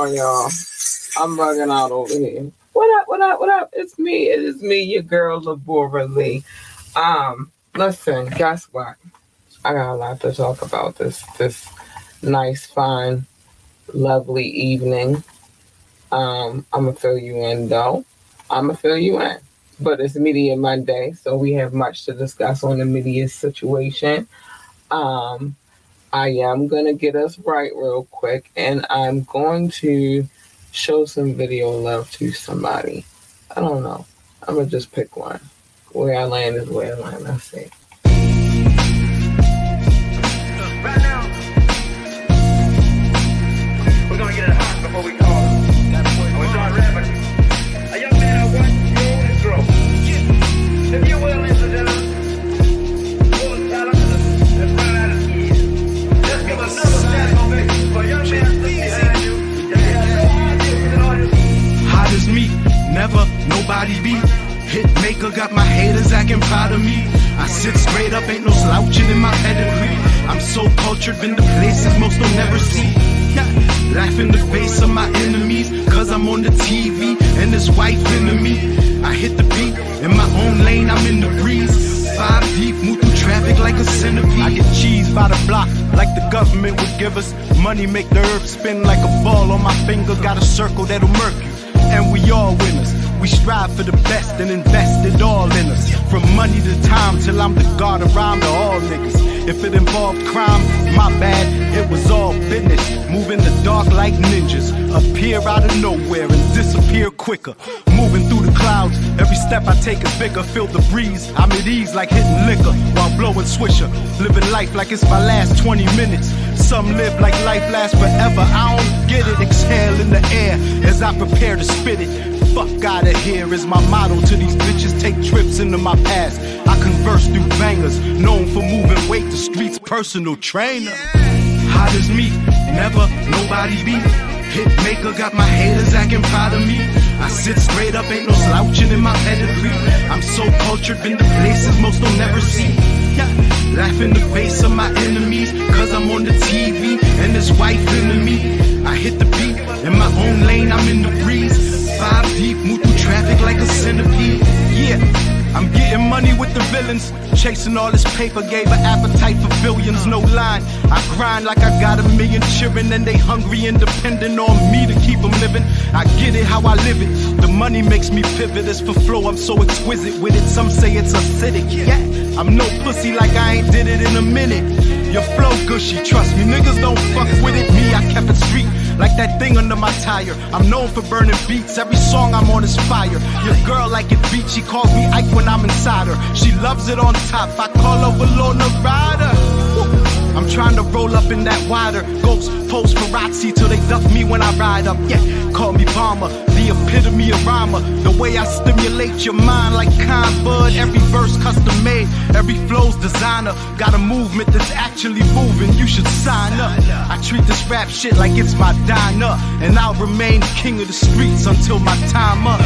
On, y'all. I'm bugging out over here. What up? What up? What up? It's me. It is me, your girl, Labora Lee. Um, listen, guess what? I got a lot to talk about this this nice, fine, lovely evening. Um, I'm gonna fill you in though. I'm gonna fill you in. But it's Media Monday, so we have much to discuss on the media situation. Um, I am gonna get us right real quick, and I'm going to show some video love to somebody. I don't know. I'm gonna just pick one. Where I land is where I land. Let's see. Right now, we're gonna get it hot before we call never nobody beat. Hit maker got my haters acting proud of me. I sit straight up, ain't no slouching in my pedigree. I'm so cultured, been to places most don't never see. Yeah. Laugh in the face of my enemies, cause I'm on the TV and this wife into me. I hit the beat in my own lane, I'm in the breeze. Five deep, move through traffic like a centipede. I get cheese by the block, like the government would give us. Money make the earth spin like a ball on my finger. Got a circle that'll murk you, and we all winners. We strive for the best and invest it all in us. From money to time till I'm the god around to all niggas. If it involved crime, my bad, it was all business. Move in the dark like ninjas. Appear out of nowhere and disappear quicker. Moving through the clouds, every step I take is bigger. Feel the breeze, I'm at ease like hitting liquor while blowing swisher. Living life like it's my last 20 minutes. Some live like life lasts forever. I don't get it. Exhale in the air as I prepare to spit it. Fuck out of here is my motto to these bitches. Take trips into my past. I converse through bangers, known for moving weight. The streets personal trainer. Hot as me, never nobody beat. Hit maker got my haters acting proud of me. I sit straight up, ain't no slouching in my pedigree. I'm so cultured, been to places most don't never see. Yeah. Laugh in the face of my enemies, cause I'm on the TV and this wife with the villains. Chasing all this paper, gave an appetite for billions, no line. I grind like I got a million children, and they hungry and depending on me to keep them living. I get it how I live it. The money makes me pivot. As for flow, I'm so exquisite with it. Some say it's acidic. Yeah, I'm no pussy like I ain't did it in a minute. Your flow gushy, trust me, niggas don't fuck with it. Me, I kept it street like that thing under my tire. I'm known for burning beats, every song I'm on is fire. Your girl like it beat, she calls me Ike when I'm inside her. She loves it on top, I call her Walona Rider. I'm trying to roll up in that wider ghost post Parazzi till they duck me when I ride up. Yeah, call me bomber, the epitome of rhymer. The way I stimulate your mind like Con Bud. Every verse custom made, every flow's designer. Got a movement that's actually moving. You should sign up. I treat this rap shit like it's my diner, and I'll remain king of the streets until my time up.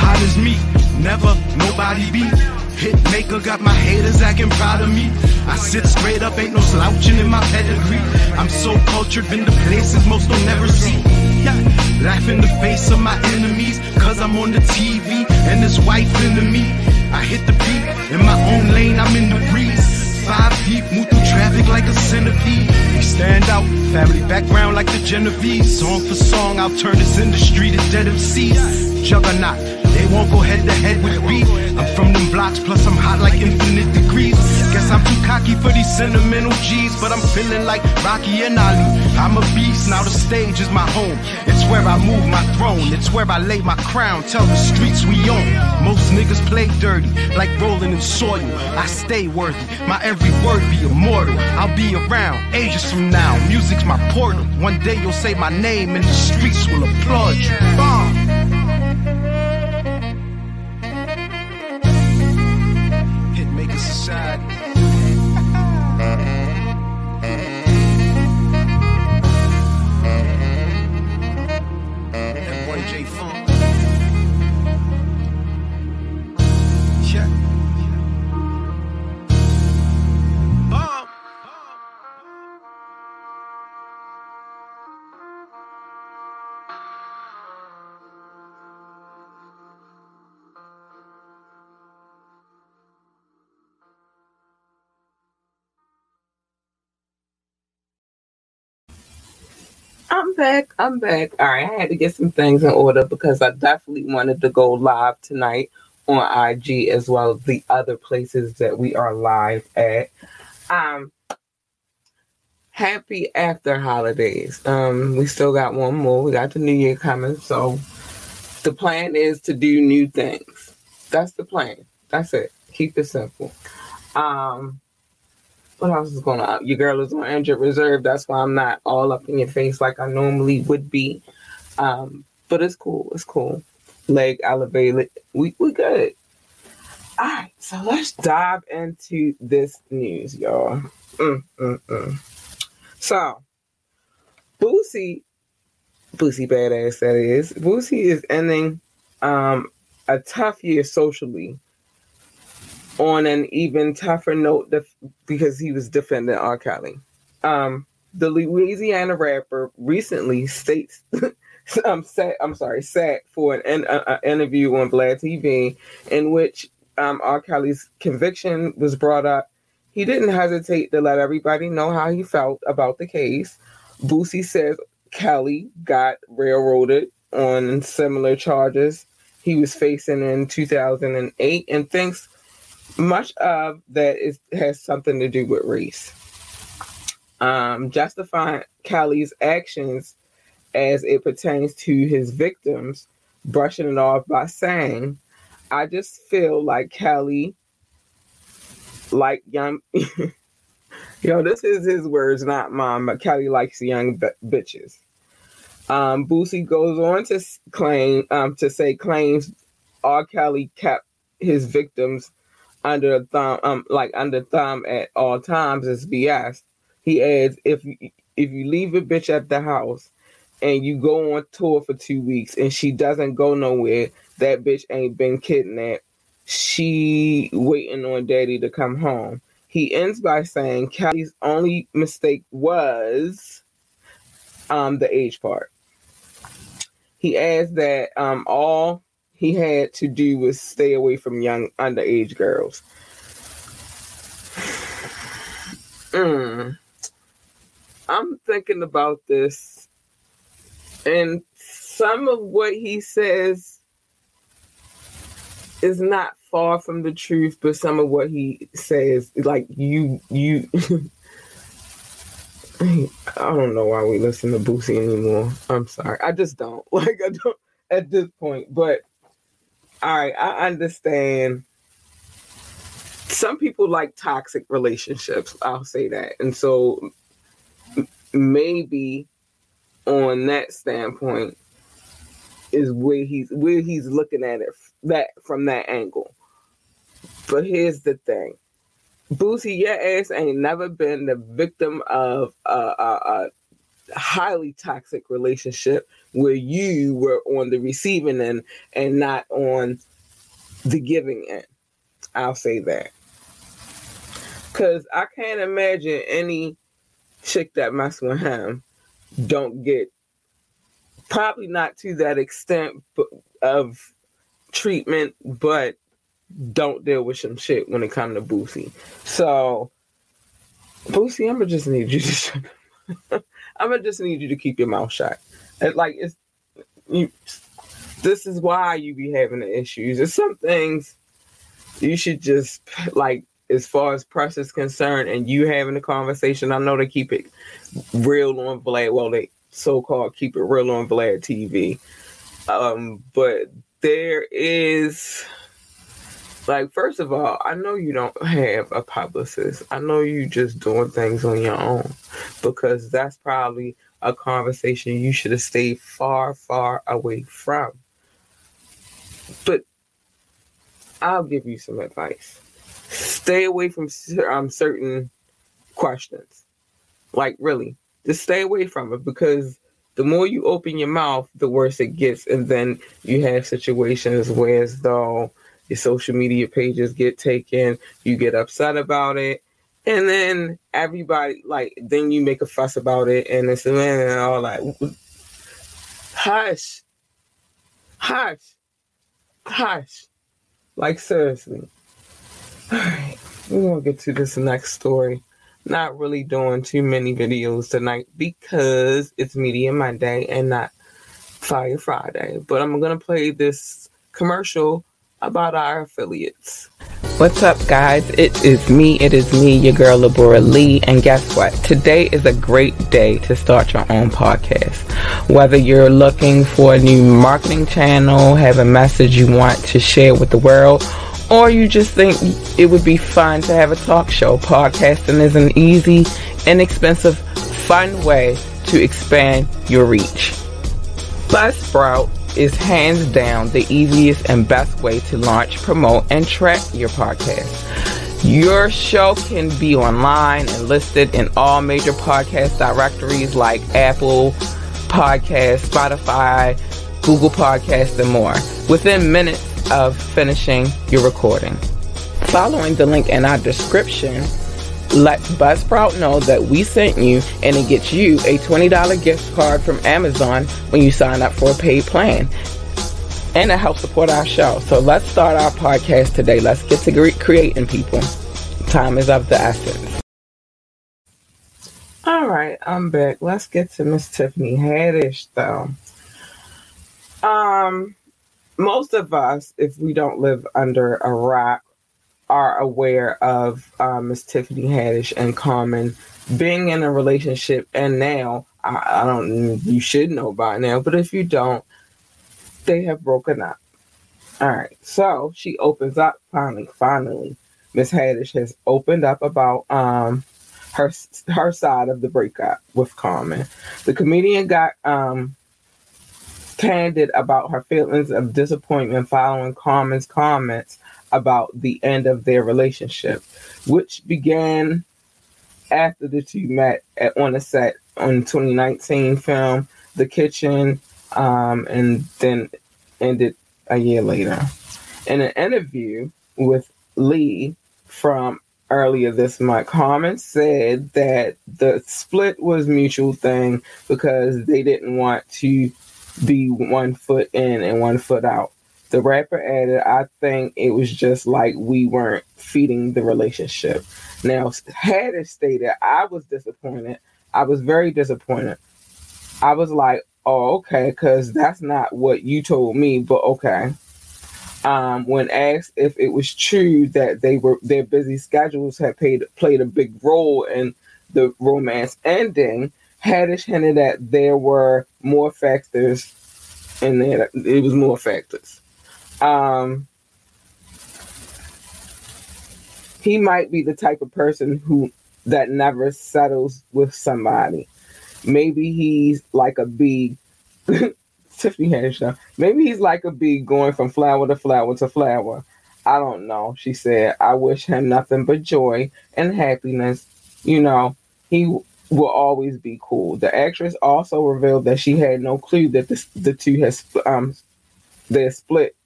Hot as me, never nobody beat. Hit maker got my haters acting proud of me. I sit straight up, ain't no slouching in my pedigree. I'm so cultured, been to places most don't never see. Yeah. Laugh in the face of my enemies, cause I'm on the TV and this wife into me. I hit the beat in my own lane, I'm in the breeze. Five deep, move through traffic like a centipede. We stand out, family background like the Genovese. Song for song, I'll turn this industry to dead MCs. Juggernaut, they won't go head to head with me. I'm from them blocks, plus I'm hot like infinite degrees. Guess I'm too cocky for these sentimental G's, but I'm feeling like Rocky and Ali. I'm a beast, now the stage is my home. It's where I move my throne, it's where I lay my crown. Tell the streets we own. Most niggas play dirty, like rolling in soil. I stay worthy, my every word be immortal. I'll be around ages from now. Music's my portal. One day you'll say my name and the streets will applaud you. Bomb. I'm back. I'm back. All right, I had to get some things in order because I definitely wanted to go live tonight on IG as well as the other places that we are live at. Um, happy after holidays. Um, we still got one more. We got the new year coming, so the plan is to do new things. That's the plan. That's it. Keep it simple. Um, what else is going on? Your girl is on injured reserve. That's why I'm not all up in your face like I normally would be. Um, but it's cool. It's cool. Leg elevated. We we good. All right, so let's dive into this news, y'all. Mm, mm, mm. So, Boosie, Boosie badass that is. Boosie is ending um, a tough year socially on an even tougher note def- because he was defending R. Kelly. Um, the Louisiana rapper recently states, um, sat, I'm sorry, sat for an, an interview on Vlad TV in which um, R. Kelly's conviction was brought up. He didn't hesitate to let everybody know how he felt about the case. Boosie says Kelly got railroaded on similar charges he was facing in 2008 and thinks much of that is has something to do with race. Um, justifying Kelly's actions as it pertains to his victims, brushing it off by saying, I just feel like Kelly, like young, yo, this is his words, not mine, but Kelly likes young b- bitches. Um, Boosie goes on to claim, um, to say claims R. Kelly kept his victims under a thumb, um, like under thumb at all times is BS. He adds, if if you leave a bitch at the house and you go on tour for two weeks and she doesn't go nowhere, that bitch ain't been kidnapped. She waiting on daddy to come home. He ends by saying Kelly's only mistake was um, the age part. He adds that um, all he had to do was stay away from young underage girls. Mm. I'm thinking about this, and some of what he says is not far from the truth, but some of what he says, like you, you. I don't know why we listen to Boosie anymore. I'm sorry, I just don't like. I don't at this point, but all right, I understand. Some people like toxic relationships. I'll say that, and so maybe on that standpoint is where he's where he's looking at it that from that angle. But here's the thing. Boosie, your ass ain't never been the victim of a, a, a highly toxic relationship where you were on the receiving end and not on the giving end. I'll say that. Cause I can't imagine any chick that mess with him don't get probably not to that extent of treatment, but don't deal with some shit when it comes to Boosie. So Boosie, I'm gonna just need you to I'm gonna just need you to keep your mouth shut. It, like it's you. This is why you be having the issues. There's some things you should just like as far as press is concerned, and you having a conversation. I know they keep it real on Vlad. Well, they so called keep it real on Vlad TV. Um, but there is like first of all, I know you don't have a publicist. I know you just doing things on your own because that's probably a conversation you should have stayed far, far away from. But I'll give you some advice. Stay away from um, certain questions. Like, really, just stay away from it because the more you open your mouth, the worse it gets. And then you have situations where, as though your social media pages get taken, you get upset about it, and then everybody like then you make a fuss about it and it's and all like hush. Hush. Hush. Like seriously. All right we're gonna get to this next story. Not really doing too many videos tonight because it's Media Monday and not Fire Friday. But I'm to play this commercial about our affiliates. What's up, guys? It is me. It is me, your girl, Labora Lee. And guess what? Today is a great day to start your own podcast. Whether you're looking for a new marketing channel, have a message you want to share with the world, or you just think it would be fun to have a talk show, podcasting is an easy, inexpensive, fun way to expand your reach. Buzzsprout is hands down the easiest and best way to launch, promote, and track your podcast. Your show can be online and listed in all major podcast directories like Apple Podcast, Spotify, Google Podcast, and more within minutes of finishing your recording. Following the link in our description, let Buzzsprout know that we sent you and it gets you a $20 gift card from Amazon when you sign up for a paid plan. And it helps support our show. So let's start our podcast today. Let's get to creating people. Time is of the essence. All right, I'm back. Let's get to Miss Tiffany Haddish though. Um most of us, if we don't live under a rock, are aware of uh, Miss Tiffany Haddish and Common being in a relationship. And now, I, I don't, you should know by now, but if you don't, they have broken up. All right. So she opens up finally, finally. Miss Haddish has opened up about um her her side of the breakup with Common. The comedian got um candid about her feelings of disappointment following Common's comments about the end of their relationship, which began after the two met at, on a set on 2019 film The Kitchen, um, and then ended a year later. In an interview with Lee from earlier this month, Common said that the split was mutual thing because they didn't want to be one foot in and one foot out. The rapper added, I think it was just like we weren't feeding the relationship. Now, Haddish stated, I was disappointed. I was very disappointed. I was like, oh, okay, because that's not what you told me, but okay. Um, when asked if it was true that they were their busy schedules had played played a big role in the romance ending, Haddish hinted that there were more factors and that it was more factors. Um, he might be the type of person who that never settles with somebody. Maybe he's like a bee. Tiffany Haddish. Maybe he's like a bee going from flower to flower to flower. I don't know. She said, I wish him nothing but joy and happiness. You know, he will always be cool. The actress also revealed that she had no clue that the, the two has um their split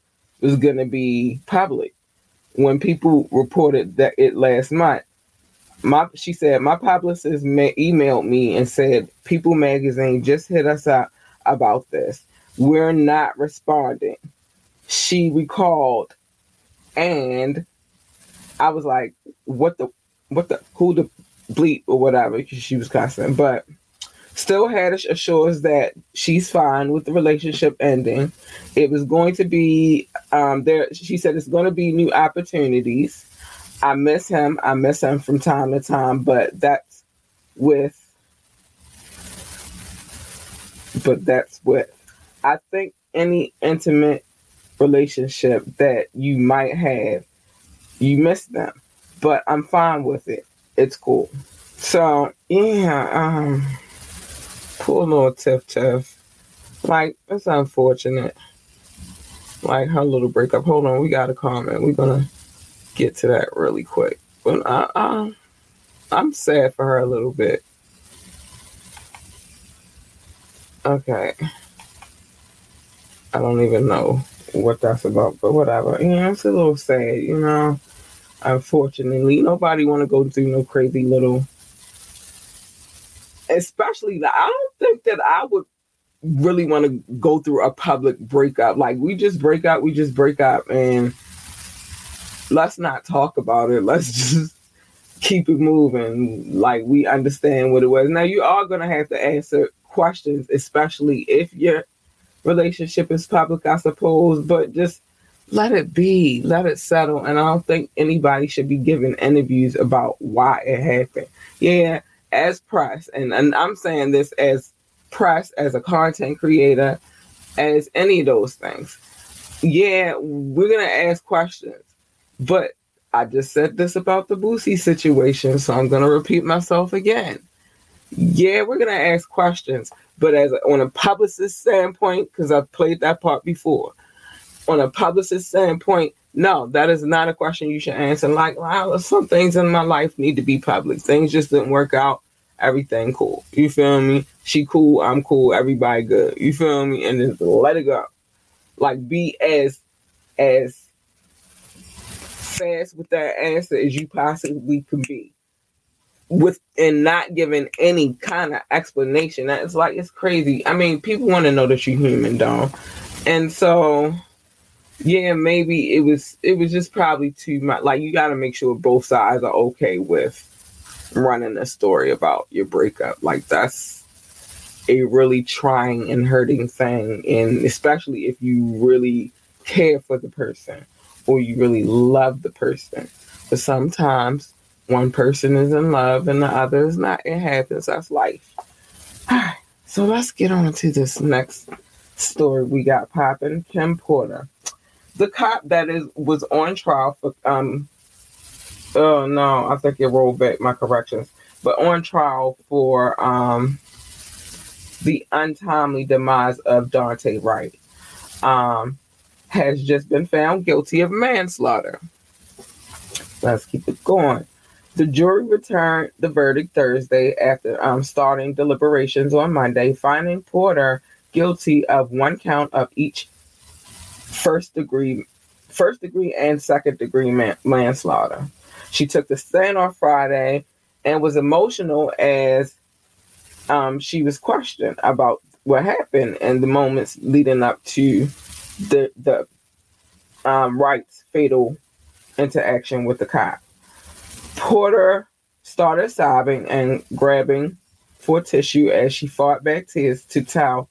was going to be public. When people reported that it last month, my she said my publicist ma- emailed me and said People Magazine just hit us up about this. We're not responding. She recalled, and I was like, "What the? What the? Who the bleep or whatever she was cussing. But still Haddish assures that she's fine with the relationship ending. It was going to be um there she said it's going to be new opportunities. I miss him. I miss him from time to time, but that's with but that's with I think any intimate relationship that you might have, you miss them. But I'm fine with it it's cool. So yeah, um, poor little Tiff Tiff. Like it's unfortunate. Like her little breakup. Hold on, we got a comment. We're gonna get to that really quick. But I, I, I'm sad for her a little bit. Okay. I don't even know what that's about, but whatever. You know, it's a little sad, you know. Unfortunately, nobody want to go through no crazy little. Especially, I don't think that I would really want to go through a public breakup. Like we just break up, we just break up, and let's not talk about it. Let's just keep it moving. Like we understand what it was. Now you are gonna have to answer questions, especially if your relationship is public, I suppose. But just let it be, let it settle. And I don't think anybody should be giving interviews about why it happened. Yeah, as press, and, and I'm saying this as press, as a content creator, as any of those things. Yeah, we're gonna ask questions, but I just said this about the Boosie situation, so I'm gonna repeat myself again. Yeah, we're gonna ask questions, but as a, on a publicist standpoint, because I've played that part before, on a publicist standpoint, no, that is not a question you should answer. Like, wow, some things in my life need to be public. Things just didn't work out. Everything cool. You feel me? She cool, I'm cool, everybody good. You feel me? And just let it go. Like be as as fast with that answer as you possibly can be. With and not giving any kind of explanation. That it's like it's crazy. I mean, people want to know that you're human, dog. And so yeah, maybe it was it was just probably too much. Like you got to make sure both sides are okay with running a story about your breakup. Like that's a really trying and hurting thing, and especially if you really care for the person or you really love the person. But sometimes one person is in love and the other is not. It happens. That's life. All right. So let's get on to this next story we got popping. Kim Potter the cop that is was on trial for um oh no, I think it rolled back my corrections. But on trial for um the untimely demise of Daunte Wright. Um has just been found guilty of manslaughter. Let's keep it going. The jury returned the verdict Thursday after um, starting deliberations on Monday, finding Potter guilty of one count of each first degree, first degree and second degree man- manslaughter. She took the stand on Friday and was emotional as um, she was questioned about what happened and the moments leading up to the the um, Wright's fatal interaction with the cop. Potter started sobbing and grabbing for tissue as she fought back tears to tell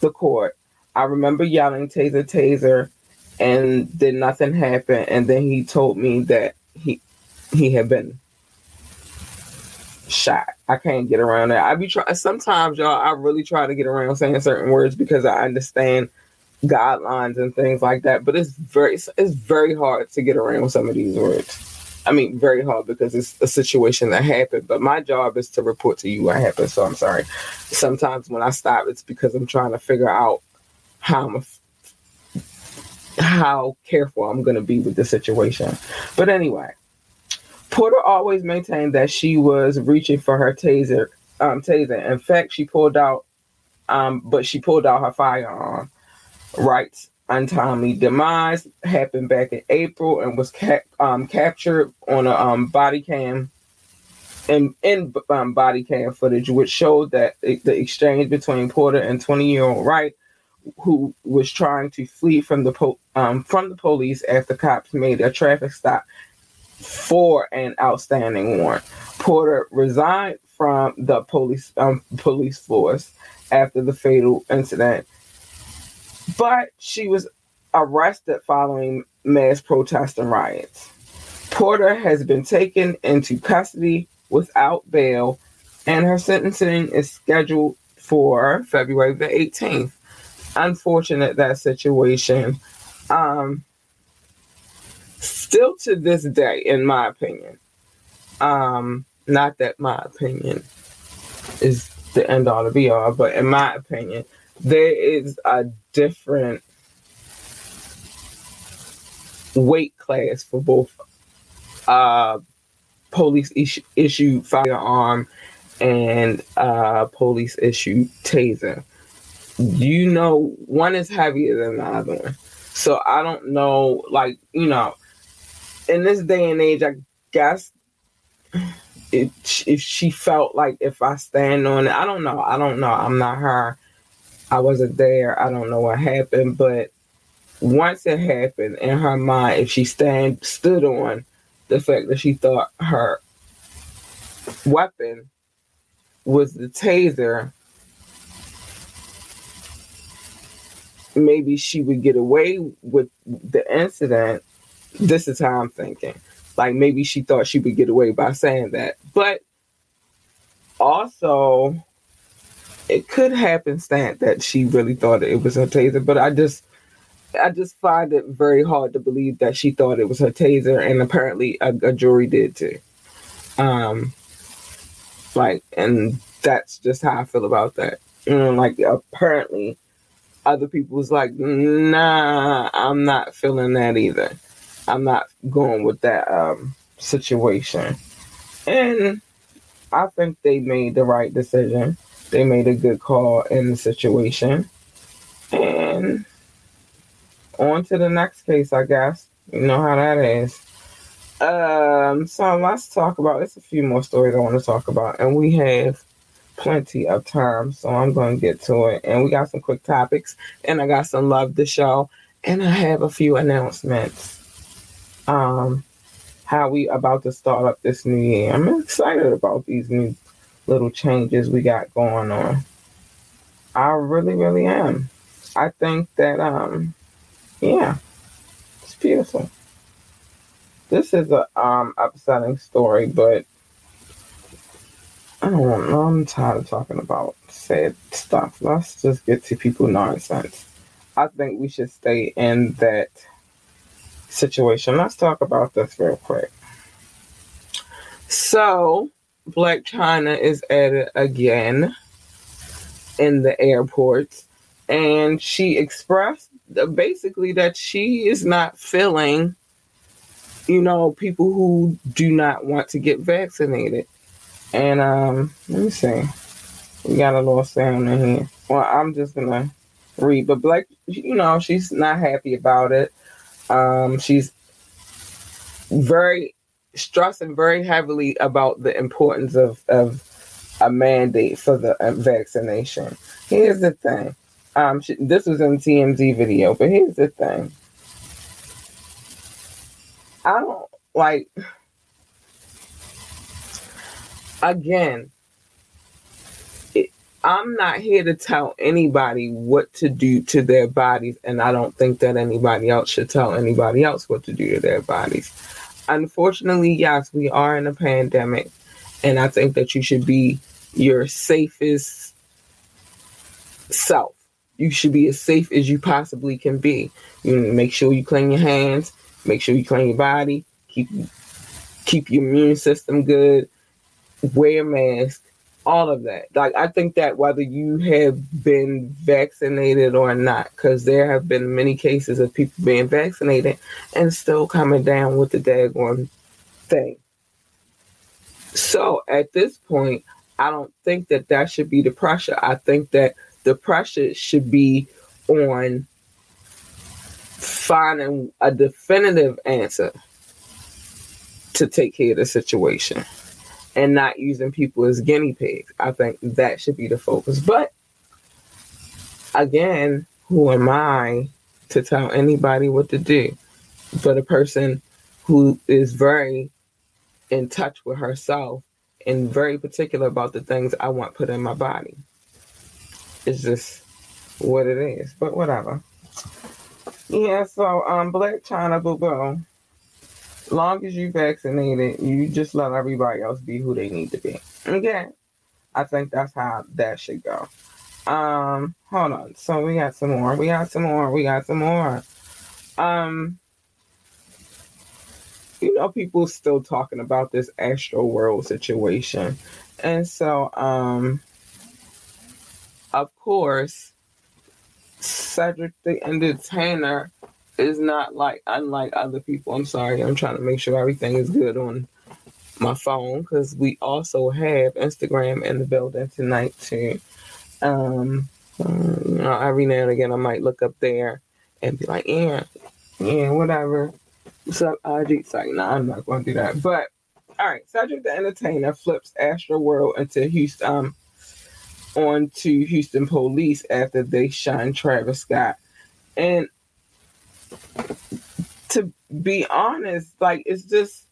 the court I remember yelling taser, taser, and then nothing happened. And then he told me that he he had been shot. I can't get around that. I be trying sometimes, y'all. I really try to get around saying certain words because I understand guidelines and things like that. But it's very it's very hard to get around some of these words. I mean, very hard because it's a situation that happened. But my job is to report to you what happened. So I'm sorry. Sometimes when I stop, it's because I'm trying to figure out how I'm how careful I'm going to be with the situation. But anyway, Potter always maintained that she was reaching for her taser. Um, taser. In fact, she pulled out, um, but she pulled out her firearm. Wright's untimely demise happened back in April and was um, captured on a um, body cam. In, in um, body cam footage, which showed that the exchange between Potter and 20 year old Wright who was trying to flee from the po- um, from the police after cops made a traffic stop for an outstanding warrant. Potter resigned from the police um, police force after the fatal incident, but she was arrested following mass protests and riots. Potter has been taken into custody without bail, and her sentencing is scheduled for February the 18th unfortunate that situation. Um, still to this day, in my opinion, um, not that my opinion is the end all to be all, but in my opinion, there is a different weight class for both uh, police issue, issue firearm and uh, police issue taser you know one is heavier than the other one. So I don't know, like, you know, in this day and age, I guess it, if she felt like if I stand on it, I don't know. I don't know. I'm not her. I wasn't there. I don't know what happened, but once it happened in her mind, if she stand stood on the fact that she thought her weapon was the taser, maybe she would get away with the incident. This is how I'm thinking. Like maybe she thought she would get away by saying that. But also, it could happen stand that she really thought it was her taser. But I just I just find it very hard to believe that she thought it was her taser, and apparently a, a jury did too. Um, like, and that's just how I feel about that. You know, like apparently other people was like, nah, I'm not feeling that either. I'm not going with that um, situation. And I think they made the right decision. They made a good call in the situation. And on to the next case, I guess. You know how that is. Um, so let's talk about it's a few more stories I want to talk about, and we have plenty of time, so I'm going to get to it. And we got some quick topics, and I got some love to show, and I have a few announcements. Um, how we about to start up this new year. I'm excited about these new little changes we got going on. I really, really am. I think that um yeah, it's beautiful. This is a um upsetting story, but I don't know. I'm tired of talking about said stuff. Let's just get to people nonsense. I think we should stay in that situation. Let's talk about this real quick. So, Blac Chyna is at it again in the airports, and she expressed basically that she is not feeling, you know, people who do not want to get vaccinated. And um, let me see. We got a little sound in here. Well, I'm just gonna read, but Blac, you know, she's not happy about it. Um, she's very stressing very heavily about the importance of of a mandate for the uh, vaccination. Here's the thing. Um, she, this was in TMZ video, but here's the thing. I don't like. Again, it, I'm not here to tell anybody what to do to their bodies, and I don't think that anybody else should tell anybody else what to do to their bodies. Unfortunately, yes, we are in a pandemic, and I think that you should be your safest self you should be as safe as you possibly can be. You make sure you clean your hands, make sure you clean your body, keep keep your immune system good, wear a mask, all of that. Like I think that whether you have been vaccinated or not, because there have been many cases of people being vaccinated and still coming down with the daggone thing. So at this point, I don't think that that should be the pressure. I think that the pressure should be on finding a definitive answer to take care of the situation and not using people as guinea pigs. I think that should be the focus. But again, who am I to tell anybody what to do? But a person who is very in touch with herself and very particular about the things I want put in my body. It's just what it is. But whatever. Yeah, so um Blac Chyna Boo Boo. Long as you vaccinated, you just let everybody else be who they need to be. Okay. I think that's how that should go. Um, hold on. So we got some more. We got some more. We got some more. Um, you know, people still talking about this Astroworld situation. And so, um, of course, Cedric the Entertainer is not like unlike other people. I'm sorry, I'm trying to make sure everything is good on my phone because we also have Instagram in the building tonight too. Um, you know, every now and again I might look up there and be like, yeah, yeah, whatever. What's up, IG? It's nah, I'm not going to do that. But all right, Cedric the Entertainer flips Astroworld into Houston. Um, on to Houston police after they shine Travis Scott. And to be honest, like it's just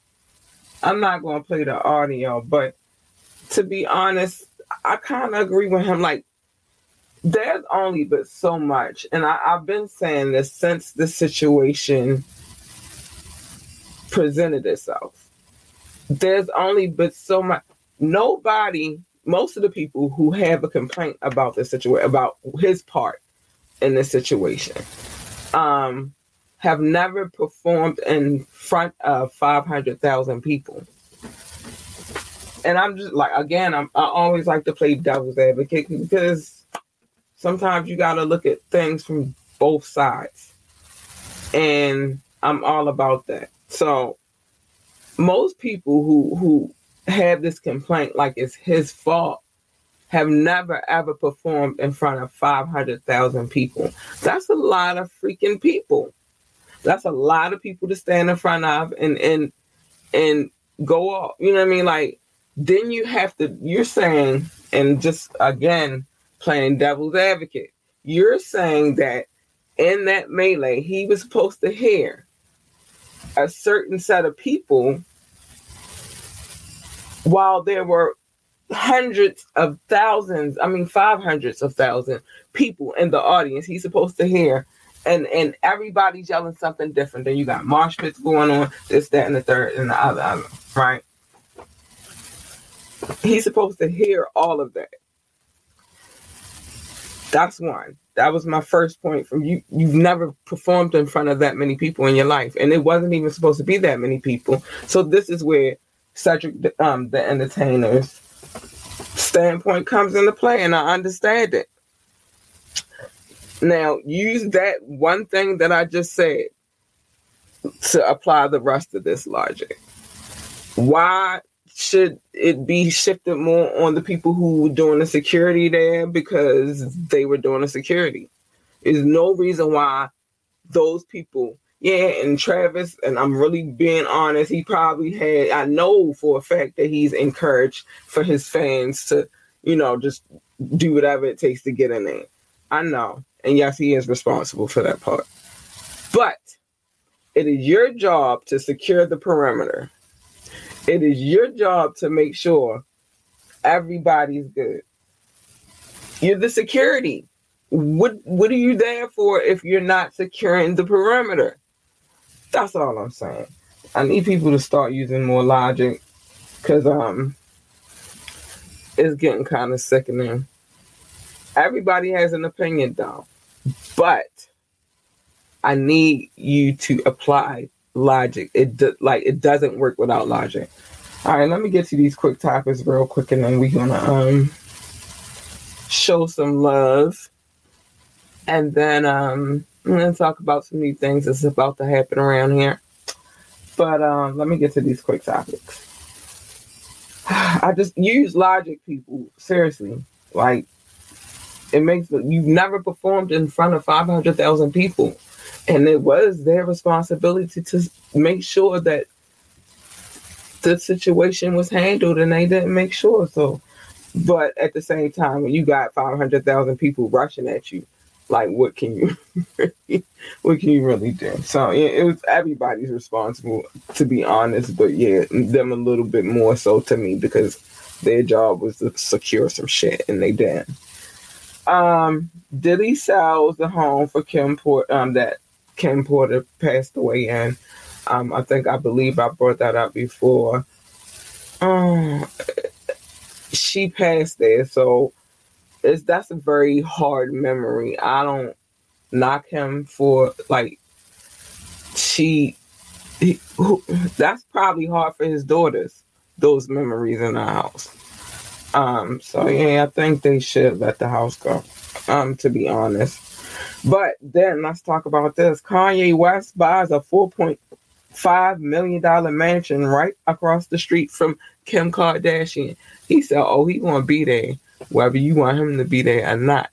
I'm not gonna play the audio, but to be honest, I kind of agree with him. Like, there's only but so much, and I, I've been saying this since the situation presented itself. There's only but so much. Nobody, most of the people who have a complaint about this situation, about his part in this situation, um, have never performed in front of 500,000 people. And I'm just like, again, I'm, I always like to play devil's advocate because sometimes you got to look at things from both sides. And I'm all about that. So most people who who have this complaint like it's his fault have never ever performed in front of 500,000 people. That's a lot of freaking people. That's a lot of people to stand in front of and and and go off. You know what I mean? Like then you have to you're saying and just again playing devil's advocate. You're saying that in that melee he was supposed to hear a certain set of people while there were hundreds of thousands, I mean five hundreds of thousand people in the audience he's supposed to hear and and everybody's yelling something different. Then you got mosh pits going on, this, that, and the third, and the other, other, right? He's supposed to hear all of that. That's one. That was my first point from you. You've never performed in front of that many people in your life, and it wasn't even supposed to be that many people. So this is where Cedric, um, the entertainer's standpoint comes into play, and I understand it. Now, use that one thing that I just said to apply the rest of this logic. Why should it be shifted more on the people who were doing the security there because they were doing the security? There's no reason why those people, yeah, and Travis, and I'm really being honest, he probably had, I know for a fact that he's encouraged for his fans to, you know, just do whatever it takes to get in there. I know. And yes, he is responsible for that part. But it is your job to secure the perimeter. It is your job to make sure everybody's good. You're the security. What what are you there for if you're not securing the perimeter? That's all I'm saying. I need people to start using more logic because um it's getting kind of sickening. Everybody has an opinion though. But I need you to apply logic. It do, like it doesn't work without logic. All right, let me get to these quick topics real quick, and then we're gonna um show some love, and then um I'm gonna talk about some new things that's about to happen around here. But um, let me get to these quick topics. I just use logic, people. Seriously, like it makes you've never performed in front of 500,000 people. And it was their responsibility to make sure that the situation was handled and they didn't make sure. So, but at the same time, when you got 500,000 people rushing at you, like what can you what can you really do so it was everybody's responsible to be honest but yeah them a little bit more so to me because their job was to secure some shit and they didn't um, Diddy sells the home for Kim Porter um, that Kim Porter passed away in. Um, I think I believe I brought that up before. Um, she passed there, so it's that's a very hard memory. I don't knock him for like she. He, who, that's probably hard for his daughters. Those memories in the house. Um, so yeah, I think they should let the house go. Um, to be honest. But then let's talk about this. Kanye West buys a four point five million dollar mansion right across the street from Kim Kardashian. He said, "Oh, he gonna be there, whether you want him to be there or not."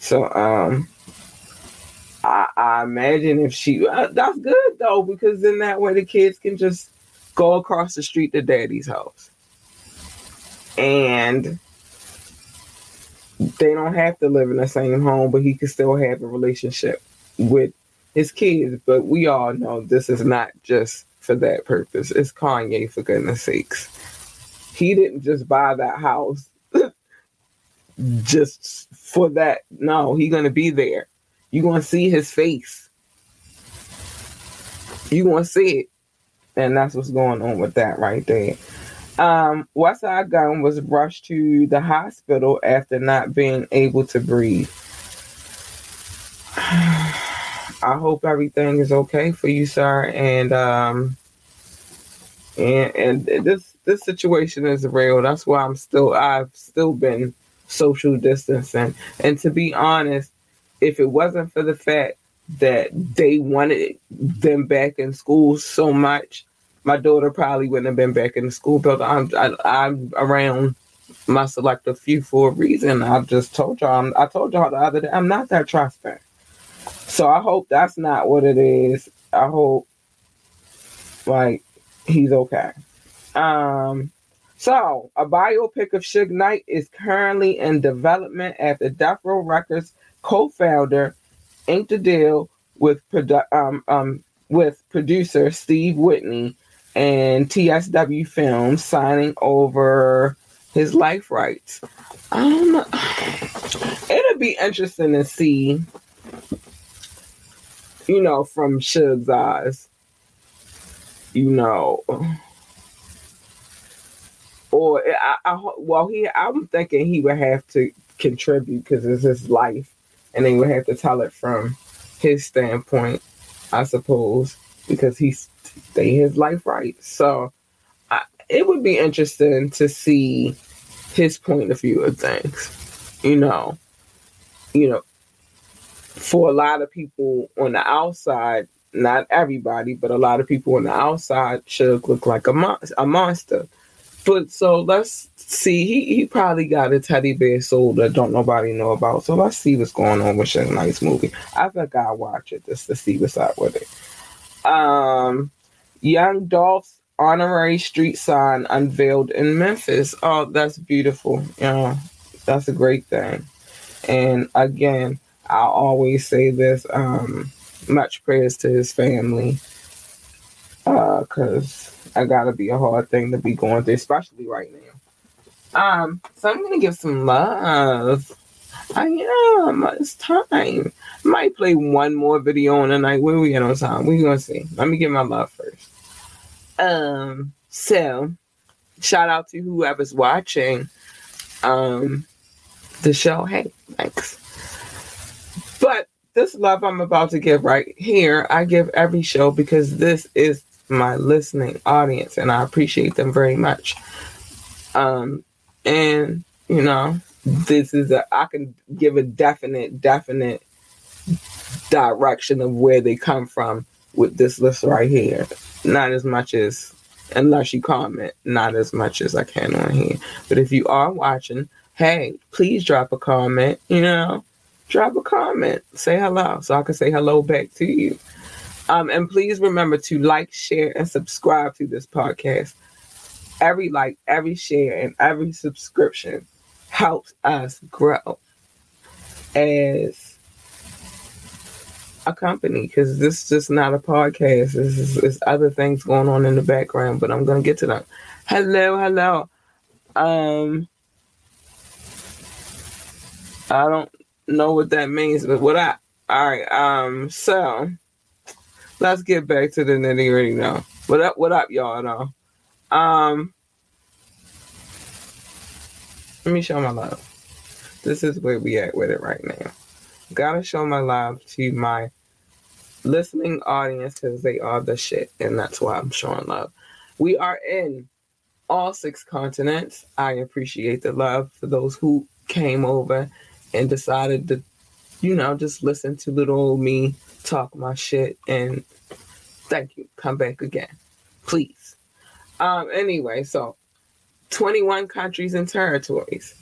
So, um, I, I imagine if she, uh, that's good though, because then that way the kids can just go across the street to daddy's house and they don't have to live in the same home, but he can still have a relationship with his kids. But we all know this is not just for that purpose. It's Kanye, for goodness sakes. He didn't just buy that house just for that. No, he gonna be there. You gonna see his face. You gonna see it, and that's what's going on with that right there. Um, Westside Gunn was rushed to the hospital after not being able to breathe. I hope everything is okay for you, sir, and um, and and this this situation is real. That's why I'm still I've still been social distancing. And to be honest, if it wasn't for the fact that they wanted them back in school so much, my daughter probably wouldn't have been back in the school. But I'm I, I'm around my selective few for a reason. I just told y'all. I'm, I told y'all the other day. I'm not that trusting. So I hope that's not what it is. I hope like he's okay. Um. So, a biopic of Suge Knight is currently in development after Death Row Records co-founder inked a deal with produ- um, um, with producer Steve Whitney and TSW Films signing over his life rights. Um, it'll be interesting to see, you know, from Suge's eyes, you know or I, I, well, he I'm thinking he would have to contribute because it's his life, and he would have to tell it from his standpoint, I suppose, because he's they his life right. So I, it would be interesting to see his point of view of things. You know, you know, for a lot of people on the outside, not everybody, but a lot of people on the outside should look like a, a monster but so let's see. He he probably got a teddy bear soul that don't nobody know about. So let's see what's going on with Suge Knight's movie. I think I'll watch it just to see what's up with it. Um, Young Dolph's honorary street sign unveiled in Memphis. Oh, that's beautiful. Yeah, that's a great thing. And again, I'll always say this. Um, much prayers to his family. Uh, cause I gotta be a hard thing to be going through, especially right now. Um, so I'm gonna give some love. I am. It's time. Might play one more video on the night. Where we at on time? We gonna see. Let me give my love first. Um. So, shout out to whoever's watching. Um, the show. Hey, thanks. But this love I'm about to give right here, I give every show because this is my listening audience, and I appreciate them very much. Um, and you know, this is a I can give a definite, definite direction of where they come from with this list right here. Not as much as unless you comment, not as much as I can on here. But if you are watching, hey, please drop a comment, you know. Drop a comment, say hello, so I can say hello back to you. Um, and please remember to like, share, and subscribe to this podcast. Every like, every share, and every subscription helps us grow as a company because this is just not a podcast. This is there's other things going on in the background, but I'm gonna get to them. Hello, hello. Um, I don't know what that means, but what I all right. Um, so let's get back to the nitty gritty now. What up? What up, y'all? Now, um, let me show my love. This is where we at with it right now. Gotta show my love to my listening audience because they are the shit, and that's why I'm showing love. We are in all six continents. I appreciate the love for those who came over and decided to, you know, just listen to little old me talk my shit and thank you. Come back again. Please. Um, anyway, so 21 countries and territories.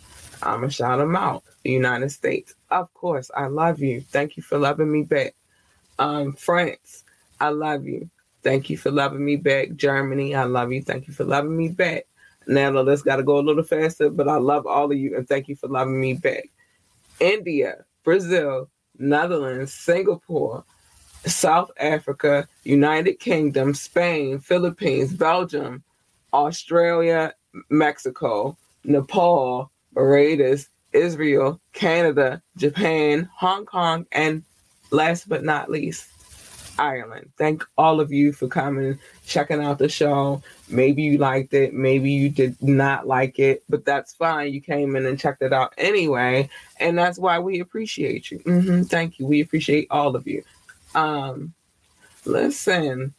I'm gonna shout them out. The United States, of course, I love you. Thank you for loving me back. Um, France, I love you. Thank you for loving me back. Germany, I love you. Thank you for loving me back. Now the list got to go a little faster, but I love all of you and thank you for loving me back. India, Brazil, Netherlands, Singapore, South Africa, United Kingdom, Spain, Philippines, Belgium, Australia, Mexico, Nepal, Barbados, Israel, Canada, Japan, Hong Kong, and last but not least, Ireland. Thank all of you for coming, checking out the show. Maybe you liked it, maybe you did not like it, but that's fine. You came in and checked it out anyway, and that's why we appreciate you. hmm Thank you. We appreciate all of you. Um, listen,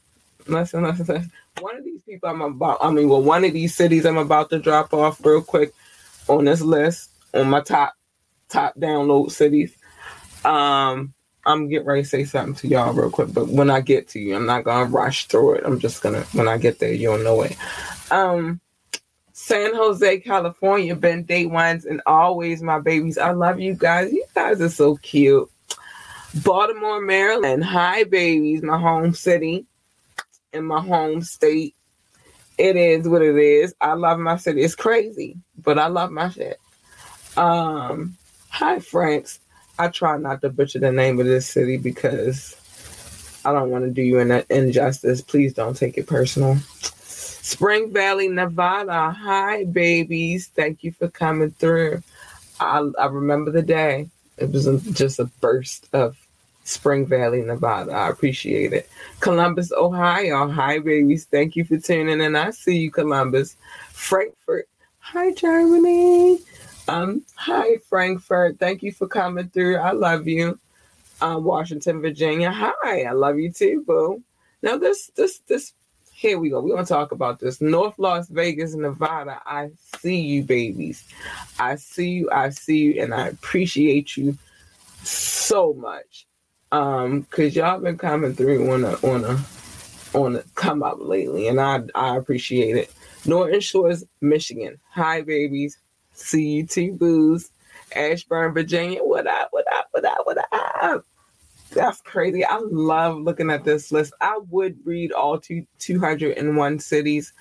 One of these people I'm about, I mean, well, one of these cities I'm about to drop off real quick on this list on my top top download cities. Um, I'm getting ready to say something to y'all real quick, but when I get to you, I'm not gonna rush through it. I'm just gonna when I get there, you'll know it. Um, San Jose, California, been day ones and always my babies. I love you guys. You guys are so cute. Baltimore, Maryland. Hi, babies. My home city in my home state. It is what it is. I love my city. It's crazy, but I love my shit. Um, hi, France. I try not to butcher the name of this city because I don't want to do you an injustice. Please don't take it personal. Spring Valley, Nevada. Hi, babies. Thank you for coming through. I, I remember the day. It was just a burst of Spring Valley, Nevada. I appreciate it. Columbus, Ohio. Hi, babies. Thank you for tuning in. I see you, Columbus. Frankfurt. Hi, Germany. Um, hi, Frankfurt. Thank you for coming through. I love you. Um, Washington, Virginia. Hi, I love you too, boo. Now this, this, this. Here we go. We're gonna talk about this. North Las Vegas, Nevada. I see you, babies. I see you. I see you, and I appreciate you so much. Um, cause y'all been coming through on a on a on a come up lately, and I I appreciate it. Norton Shores, Michigan. Hi, babies. Too, booze. Ashburn, Virginia. What up? What up? What up? What up? That's crazy. I love looking at this list. I would read all two, 201 cities,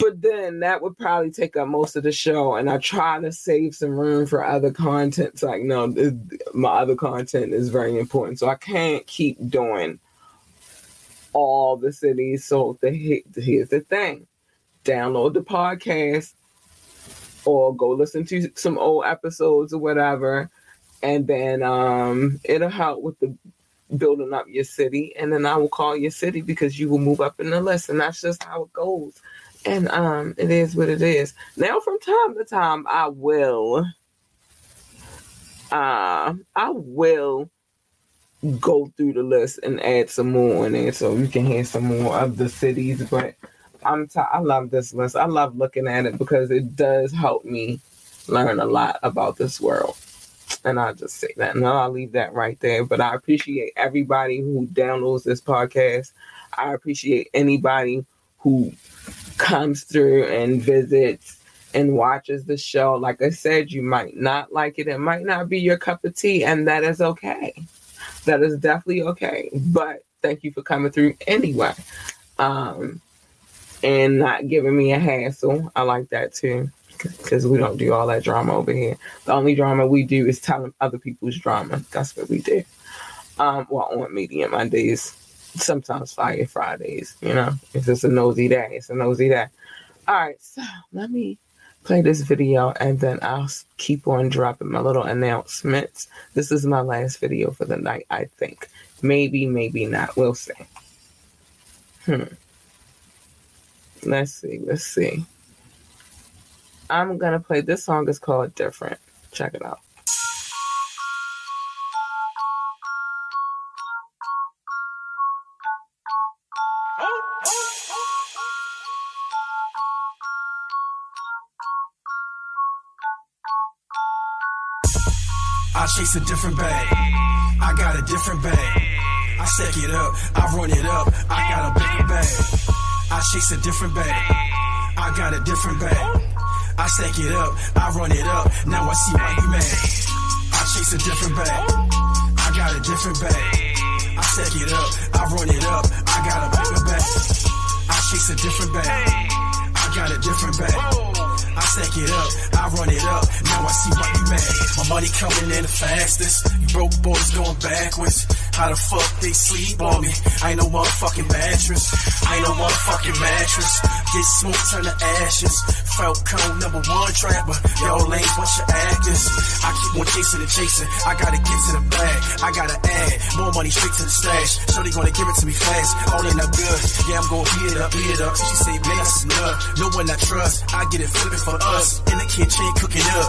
but then that would probably take up most of the show. And I try to save some room for other content. It's like, no, this, my other content is very important. So I can't keep doing all the cities. So the, here's the thing download the podcast or go listen to some old episodes or whatever and then um, it'll help with the building up your city and then i will call your city because you will move up in the list and that's just how it goes and um, it is what it is now from time to time i will uh, i will go through the list and add some more in there so you can hear some more of the cities but i'm t- i love this list i love looking at it because it does help me learn a lot about this world and I'll just say that. And I'll leave that right there. But I appreciate everybody who downloads this podcast. I appreciate anybody who comes through and visits and watches the show. Like I said, you might not like it. It might not be your cup of tea, and that is okay. That is definitely okay. But thank you for coming through anyway. Um, and not giving me a hassle. I like that too because we don't do all that drama over here. The only drama we do is telling other people's drama. That's what we do. Um, well, on Medium Mondays, sometimes Fire Fridays. You know, if it's a nosy day, it's a nosy day. All right, so let me play this video and then I'll keep on dropping my little announcements. This is my last video for the night, I think. Maybe, maybe not. We'll see. Hmm. Let's see. Let's see. I'm gonna play this song is called Different. Check it out. I chase a different bag. I got a different bag. I stack it up, I run it up. I got a bigger bag. I chase a different bag. I got a different bag. I stack it up, I run it up. Now I see why you mad. I chase a different bag. I got a different bag. I stack it up, I run it up. I got a bigger bag. I chase a different bag. I got a different bag. I stack it up, I run it up. Now I see why you mad. My money coming in the fastest. You broke boys going backwards. How the fuck they sleep on me? I ain't no motherfucking mattress. I ain't no motherfucking mattress. Get smoke, turn to ashes. Falcon number one trapper. Yo, lanes, what's your actors? I keep on chasing and chasing. I gotta get to the bag. I gotta add more money straight to the stash. Shorty gonna give it to me fast. All in up good. Yeah, I'm gonna beat it up, beat it up. She say, man, that's enough. No one I trust. I get it flipping for us. In the kitchen, cooking up.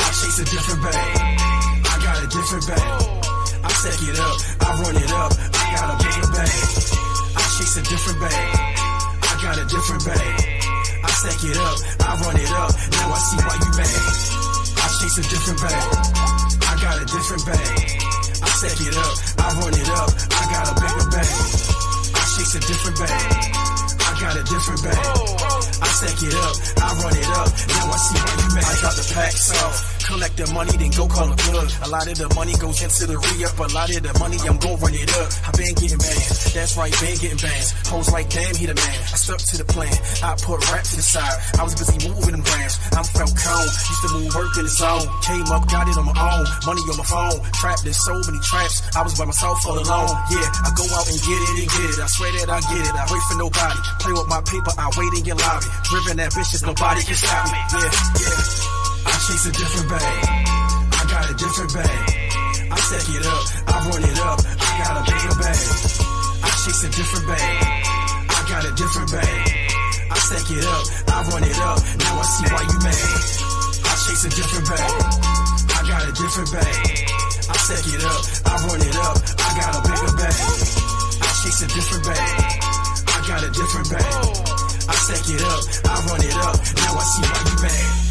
I chase a different bag. I got a different bag. I stack it up. I run it up. I got a bigger bag. I chase a different bag. I got a different bag. I stack it up. I run it up. Now I see why you mad. I chase a different bag. I got a different bag. I stack it up. I run it up. I got a bigger bag. I chase a different bag. I got a different bag. I stack it up, I run it up. Now I see why you mad. I got the packs off. Collect the money, then go call a plug. A lot of the money goes into the re-up. A lot of the money, I'm gon' run it up. I been getting bands. That's right, been getting bands. Hoes like, damn, he the man. I stuck to the plan. I put rap to the side. I was busy moving them grams. I'm Falcone. Used to move work in the zone. Came up, got it on my own. Money on my phone. Trapped in so many traps. I was by myself all alone. Yeah, I go out and get it and get it. I swear that I get it. I wait for nobody. Play with my paper, I wait in your lobby. Driven ambitious, nobody can stop me. Yeah, yeah. Chase a different bag. I got a different bag. I stack it up, I run it up. I got a bigger bag. I chase a different bag. I got a different bag. I stack it up, I run it up. Now I see why you mad. I chase a different bag. I got a different bag. I stack it up, I run it up. I got a bigger bag. I chase a different bag. I got a different bag. I stack it up, I run it up. Now I see why you mad.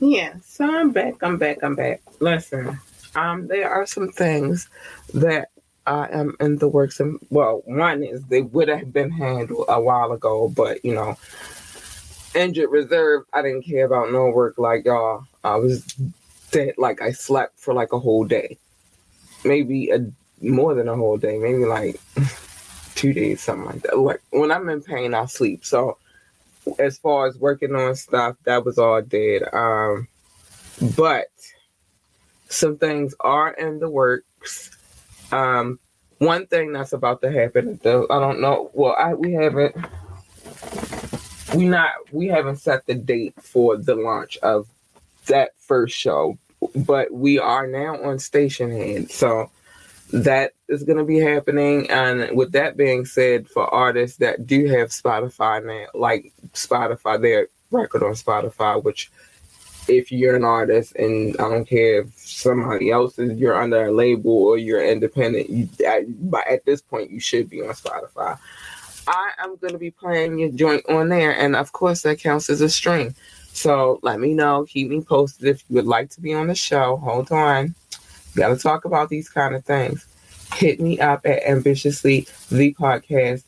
Yeah, so I'm back. I'm back. I'm back. Listen, um, there are some things that I am in the works. And well, one is they would have been handled a while ago, but you know, injured reserve. I didn't care about no work like y'all. I was dead. Like I slept for like a whole day, maybe a more than a whole day, maybe like two days, something like that. Like when I'm in pain, I sleep. So as far as working on stuff, that was all dead. Um, but some things are in the works. Um, one thing that's about to happen, though, I don't know. Well, I we haven't we not we haven't set the date for the launch of that first show, but we are now on Stationhead, so that is going to be happening. And with that being said, for artists that do have Spotify now, like Spotify, their record on Spotify, which if you're an artist and I don't care if somebody else is, you're under a label or you're independent, you at, but at this point you should be on Spotify. I am going to be playing your joint on there, and of course that counts as a stream. So let me know, keep me posted if you would like to be on the show. Hold on, got to talk about these kind of things. Hit me up at ambitiously the podcast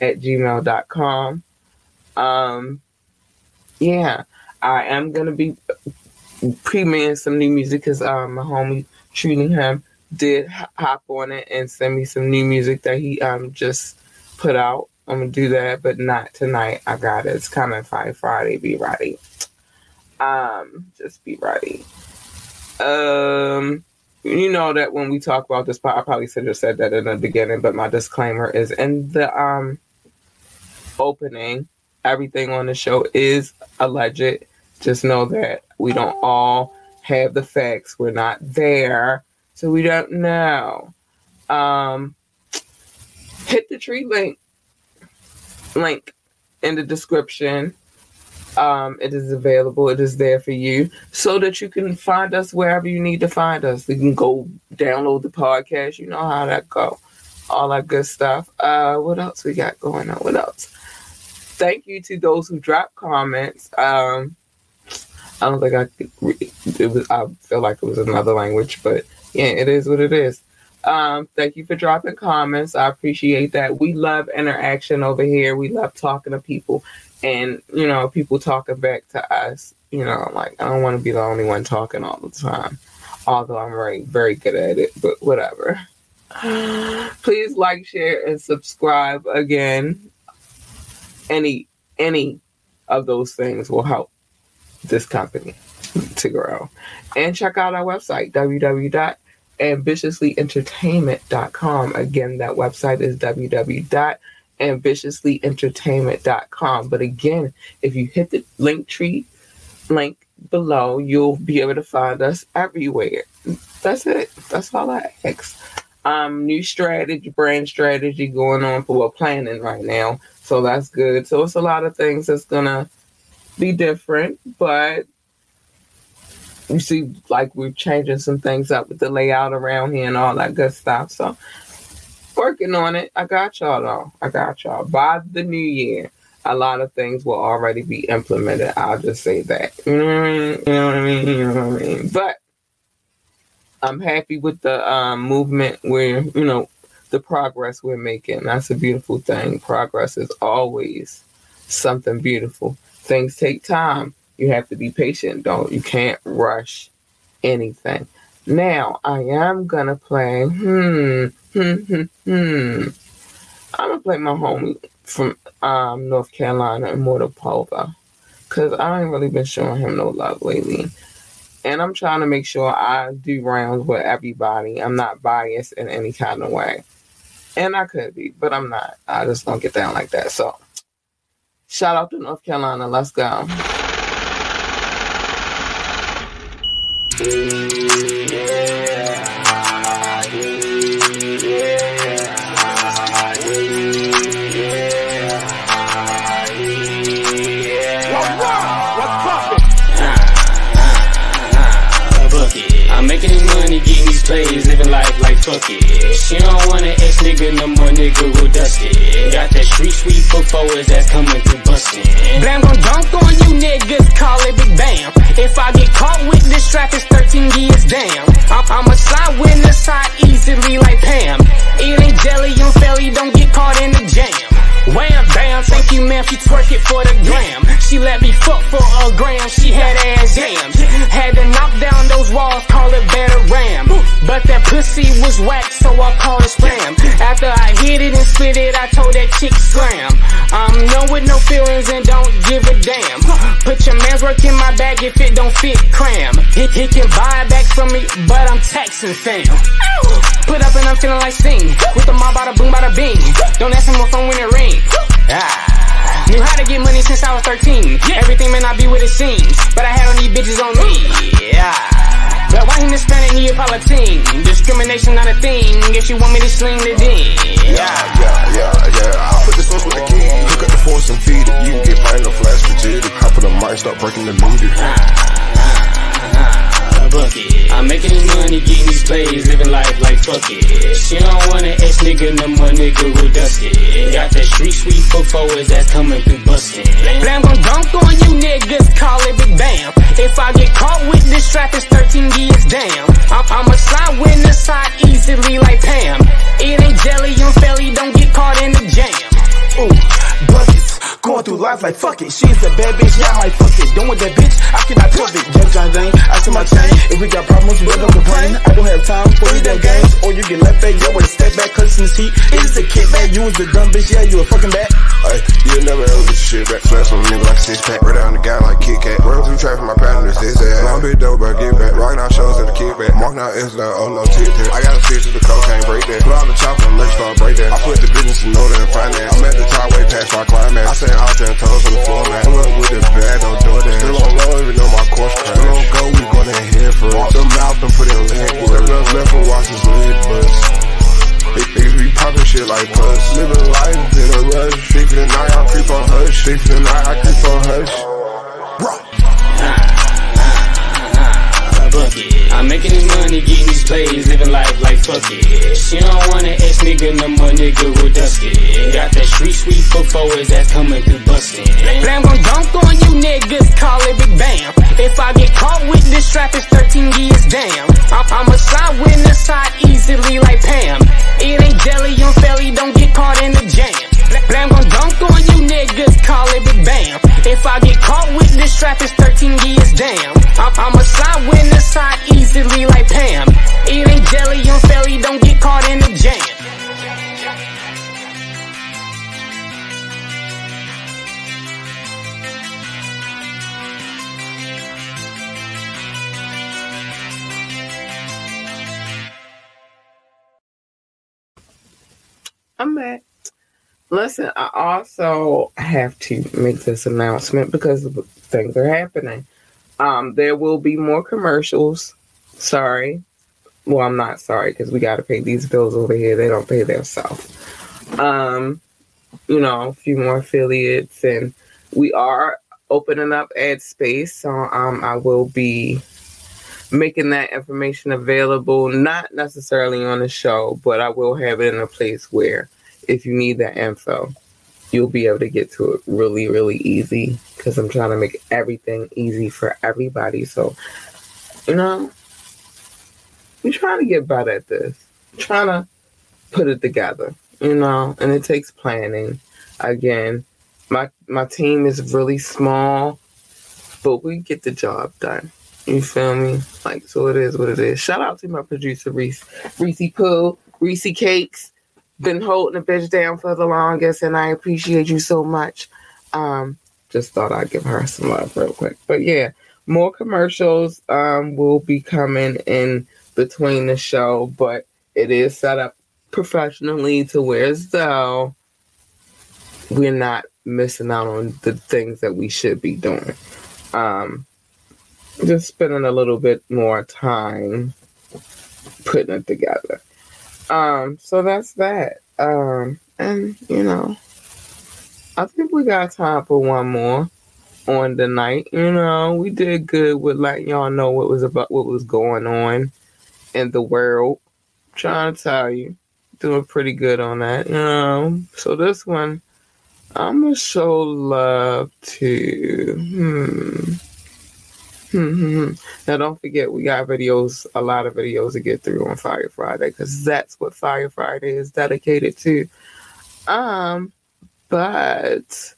at gmail.com. Um, yeah, I am gonna be premiering some new music because um, my homie Him did hop on it and send me some new music that he um just put out. I'm gonna do that, but not tonight. I got it. It's coming Friday. Friday. Be ready. Um, just be ready. Um, you know that when we talk about this, I probably should have said that in the beginning, but my disclaimer is in the um opening. Everything on the show is alleged. Just know that we don't all have the facts. We're not there, so we don't know. Um, hit the tree link link in the description. Um, it is available. It is there for you so that you can find us wherever you need to find us. You can go download the podcast. You know how that go. All that good stuff. Uh, what else we got going on? What else? Thank you to those who dropped comments. Um, I don't think I could. It was. I feel like it was another language, but yeah, it is what it is. Um, thank you for dropping comments. I appreciate that. We love interaction over here. We love talking to people and, you know, people talking back to us. You know, like I don't want to be the only one talking all the time. Although I'm very, very good at it, but whatever. Please like, share, and subscribe again. Any any of those things will help this company to grow. And check out our website, www.ambitiouslyentertainment.com. Again, that website is www.ambitiouslyentertainment.com. But again, if you hit the link tree link below, you'll be able to find us everywhere. That's it. That's all I ask. Um, new strategy, brand strategy going on for planning right now. So that's good. So it's a lot of things that's gonna be different, but you see, like we're changing some things up with the layout around here and all that good stuff. So working on it. I got y'all though. I got y'all. By the new year, a lot of things will already be implemented. I'll just say that. You know what I mean? You know what I mean? You know what I mean? But I'm happy with the um, movement where, you know, the progress we're making. That's a beautiful thing. Progress is always something beautiful. Things take time. You have to be patient, don't you can't rush anything. Now I am gonna play hmm hmm hmm hmm. I'm gonna play my homie from um, North Carolina, Immortal Pova. Cause I ain't really been showing him no love lately. And I'm trying to make sure I do rounds with everybody. I'm not biased in any kind of way. And I could be, but I'm not. I just don't get down like that. So shout out to North Carolina. Let's go. bucket. I'm making this money, getting these plays, life like fuck it. She don't want an ex nigga, no more nigga who dust it. Got that street sweep for forwards that's coming through bustin'. Blam gon' dunk on you niggas, call it big bam. If I get caught with this strap, it's 13 years damn. I'm, I'ma slide with the side easily like Pam. Ain't jelly felly, don't get caught in the jam. Wham bam, thank you ma'am, she twerk it for the gram. She let me fuck for a gram, she had ass jams. Had to knock down those walls, call it better ram. But that pussy was whack, so I called it spam. After I hit it and split it, I told that chick scram. I'm known with no feelings and don't give a damn. Put your man's work in my bag if it don't fit, cram. He, he can buy it back from me, but I'm taxing fam. Put up and I'm feeling like sing. With the mob, bada boom, bada bing. Don't ask him what phone when it ring. Ah. Knew how to get money since I was 13. Everything may not be what it seems, but I had all these bitches on me. Yeah. But why him Hispanic Neapolitan? Discrimination not a thing. Guess you want me to sling the ding. Yeah, yeah, yeah, yeah. I put the sauce with the key. Hook up the force and feed it. You can get fine no flash frigidity. Hop on the mic, start breaking the meter. Bucket. I'm making money, getting these plays, living life like fuck it. She don't want an ex nigga, no more nigga who dust it. Got that street sweep for forwards that's coming through bustin'. Blam gon' dunk on you niggas, call it big bam. If I get caught with this strap, it's 13 years damn. I'm, I'ma slide with the side easily like Pam. It ain't jelly on felly, don't get caught in the jam. Ooh, buckets. Going through life like fuck it. She's a bad bitch, yeah, I might fuck it. Done with that bitch, I cannot trust it. Jump John Dane, I see my chain. If we got problems, we don't complain. I don't have time for these damn games. Or you get left back, yeah, with a step back, cause in this heat. It is a kickback, you was the dumb bitch, yeah, you a fucking bat. Hey, you'll never ever get your shit back. Flex on a nigga like six pack. Right down the guy like Kit Kat. Run through traffic, my partner's his ass. Long bit dope, but get back. Rocking out shows the kickback. Marking out S down, oh no, tit tat. I got a fix with the cocaine, break that. Put out the chopper and make start break that. I put the business in order and finance. I'm at the top way past my climax. I send out ten toes on the floor, man. Pull up with the bag, don't do that. Still on low, even though my course crash. Still on go, we in here for it. Them out and put in leg. Step left, left and watch his lid bust. Niggas be poppin' shit like puss. Living life in a rush. Sleep for the night, I creep on hush. Sleep for the night, I creep on hush. bucket. I'm making this money, getting these plays, living life like fuck it. She don't want an ex nigga, no more nigga who dust it. Got that street sweep for forwards that's coming through bustin'. Blam gon' dunk on you niggas, call it big bam. If I get caught with this strap, it's 13 years damn. I'm, I'ma slide with the side easily like Pam. It ain't jelly on felly, don't get caught in the jam. Blam gon' dunk on you niggas, call it big bam. If I get caught with this strap, it's 13 years damn. I'm, I'ma slide with the side easily like Pam. Eating jelly on Sally, don't get caught in the jam. I'm back. Listen, I also have to make this announcement because things are happening. Um, there will be more commercials. Sorry. Well, I'm not sorry because we got to pay these bills over here. They don't pay themselves. Um, you know, a few more affiliates, and we are opening up ad space. So um, I will be making that information available, not necessarily on the show, but I will have it in a place where if you need that info, you'll be able to get to it really, really easy because I'm trying to make everything easy for everybody. So, you know, we're trying to get better at this, trying to put it together, you know, and it takes planning. Again, my my team is really small, but we get the job done. You feel me? Like, so it is what it is. Shout out to my producer, Reese, Reese Pooh, Reese Cakes. Been holding the bitch down for the longest, and I appreciate you so much. Um, just thought I'd give her some love real quick. But yeah, more commercials um will be coming in between the show, but it is set up professionally to where as though we're not missing out on the things that we should be doing. Um, just spending a little bit more time putting it together. Um, so that's that. Um, and you know, I think we got time for one more on the night. You know, we did good with letting y'all know what was about what was going on in the world. trying to tell you, doing pretty good on that. You know, so this one, I'm gonna show love to. Hmm. Hmm. Now, don't forget, we got videos, a lot of videos to get through on Fire Friday because that's what Fire Friday is dedicated to. Um, but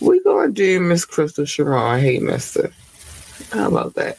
we're gonna do Miss Crystal Sharon. Hey, Mister, how about that?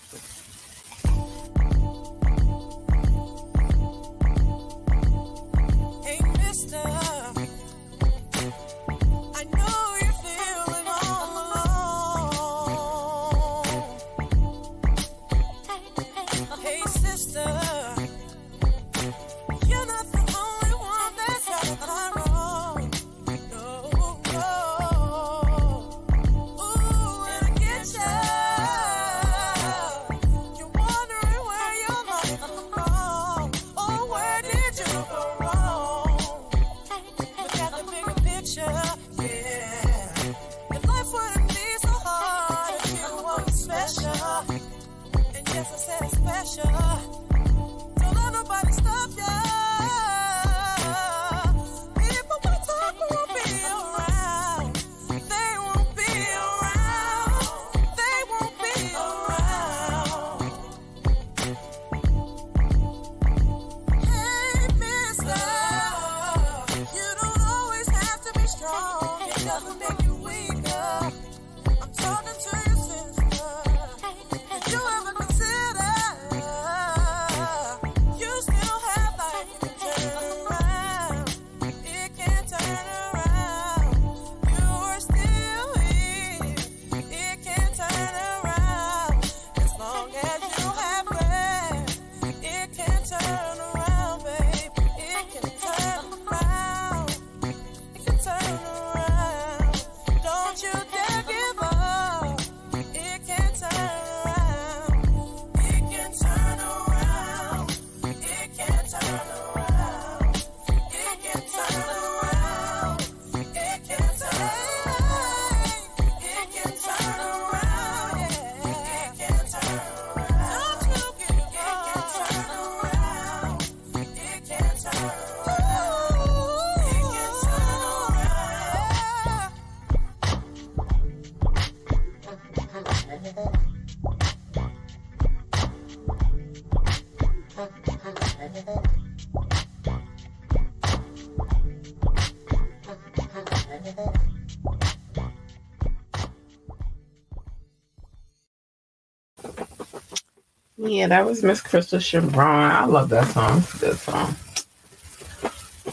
Yeah, that was Miss Crystal Chevron. I love that song. It's a good song.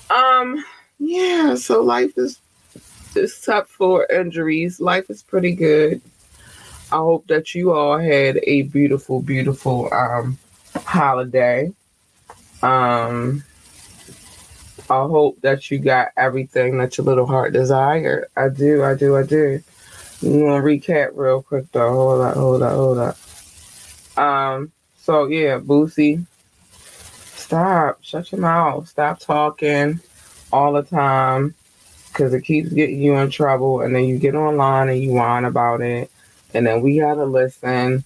Um, yeah, so life is except for injuries, life is pretty good. I hope that you all had a beautiful, beautiful um holiday. Um I hope that you got everything that your little heart desired. I do, I do, I do. I'm gonna recap real quick though. Hold up, hold up, hold up. Um, so yeah, Boosie, stop, shut your mouth, stop talking all the time because it keeps getting you in trouble. And then you get online and you whine about it, and then we gotta listen.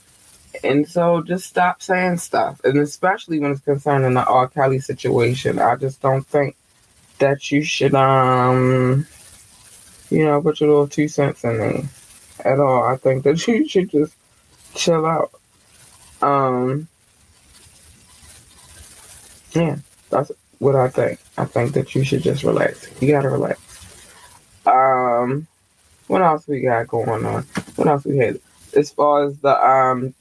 And so just stop saying stuff, and especially when it's concerning the R. Kelly situation. I just don't think that you should, um, you know, put your little two cents in there at all. I think that you should just chill out. Um, yeah, that's what I think. I think that you should just relax. You gotta relax. Um, what else we got going on? What else we had? As far as the um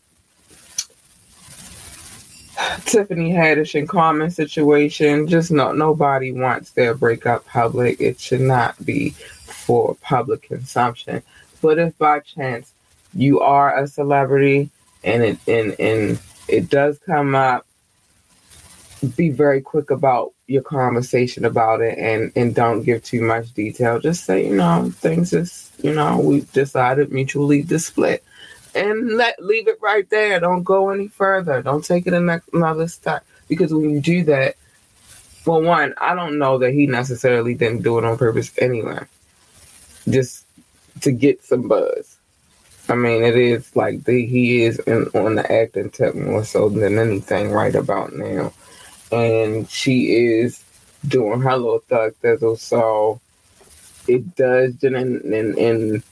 Tiffany Haddish and Common situation, just no nobody wants their breakup public. It should not be for public consumption. But if by chance you are a celebrity and it and and it does come up, be very quick about your conversation about it and and don't give too much detail. Just say, you know, things is, you know, we decided mutually to split. And let leave it right there. Don't go any further. Don't take it another step. Because when you do that, well, one, I don't know that he necessarily didn't do it on purpose anyway. Just to get some buzz. I mean, it is like the, he is in, on the acting tip more so than anything right about now. And she is doing her little thug thizzle. So it does, and, and, and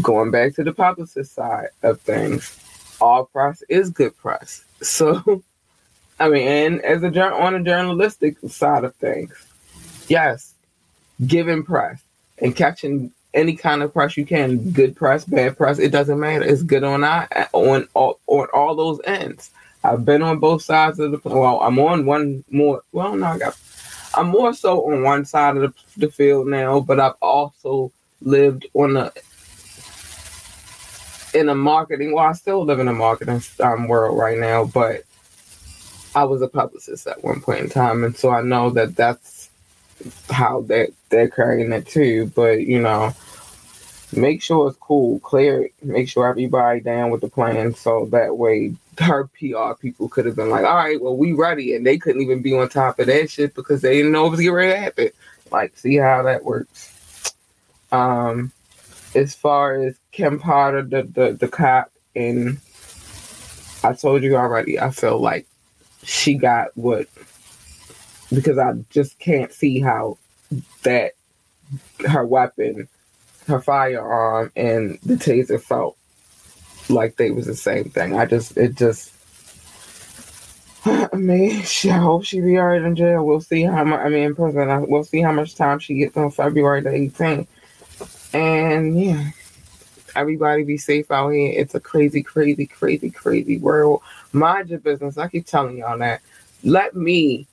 going back to the publicist side of things, all press is good press. So, I mean, and as a on a journalistic side of things, yes, giving press and catching any kind of press you can, good press, bad press, it doesn't matter. It's good on I, on all on all those ends. I've been on both sides of the well, I'm on one more. Well, no, I got. I'm more so on one side of the, the field now, but I've also lived on the in a marketing. Well, I still live in a marketing um, world right now, but I was a publicist at one point in time, and so I know that that's how that they're carrying it too. But you know, make sure it's cool, clear make sure everybody down with the plan, so that way her PR people could have been like, all right, well, we ready, and they couldn't even be on top of that shit because they didn't know it was getting ready to happen. Like, see how that works. Um, as far as Kim Potter, the the, the cop, and I told you already, I feel like she got what because I just can't see how that her weapon, her firearm, and the taser felt like they was the same thing. I just it just I mean, she, I hope she be alright in jail. We'll see how much. I mean, in prison. I- We'll see how much time she gets on February the 18th. And yeah, everybody be safe out here. It's a crazy, crazy, crazy, crazy world. Mind your business. I keep telling y'all that. Let me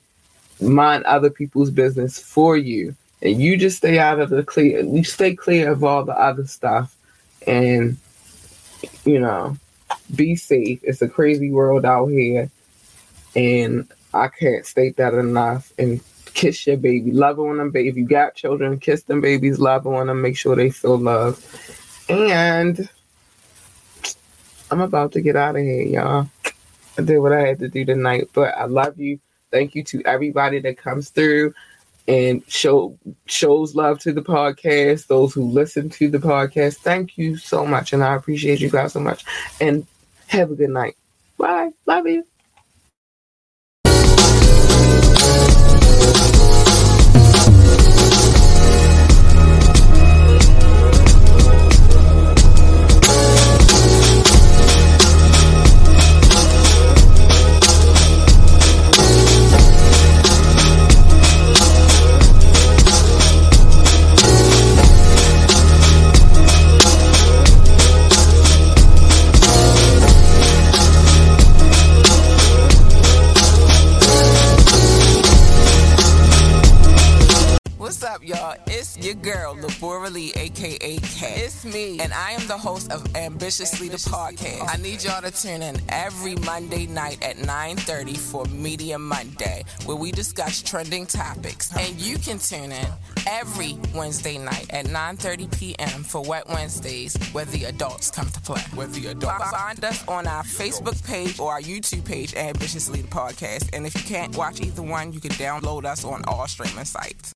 mind other people's business for you, and you just stay out of the clear. You stay clear of all the other stuff, and you know, be safe. It's a crazy world out here, and I can't state that enough. And kiss your baby, love on them, baby. If you got children, kiss them babies, love on them, make sure they feel love. And I'm about to get out of here, y'all. I did what I had to do tonight, but I love you. Thank you to everybody that comes through and show shows love to the podcast. Those who listen to the podcast, thank you so much, and I appreciate you guys so much. And have a good night. Bye. Love you. It's me, and I am the host of Ambitiously the Podcast. I need y'all to tune in every Monday night at 9:30 for Media Monday, where we discuss trending topics. And you can tune in every Wednesday night at 9:30 p.m. for Wet Wednesdays, where the adults come to play. Where the adults find us on our Facebook page or our YouTube page, Ambitiously the Podcast. And if you can't watch either one, you can download us on all streaming sites.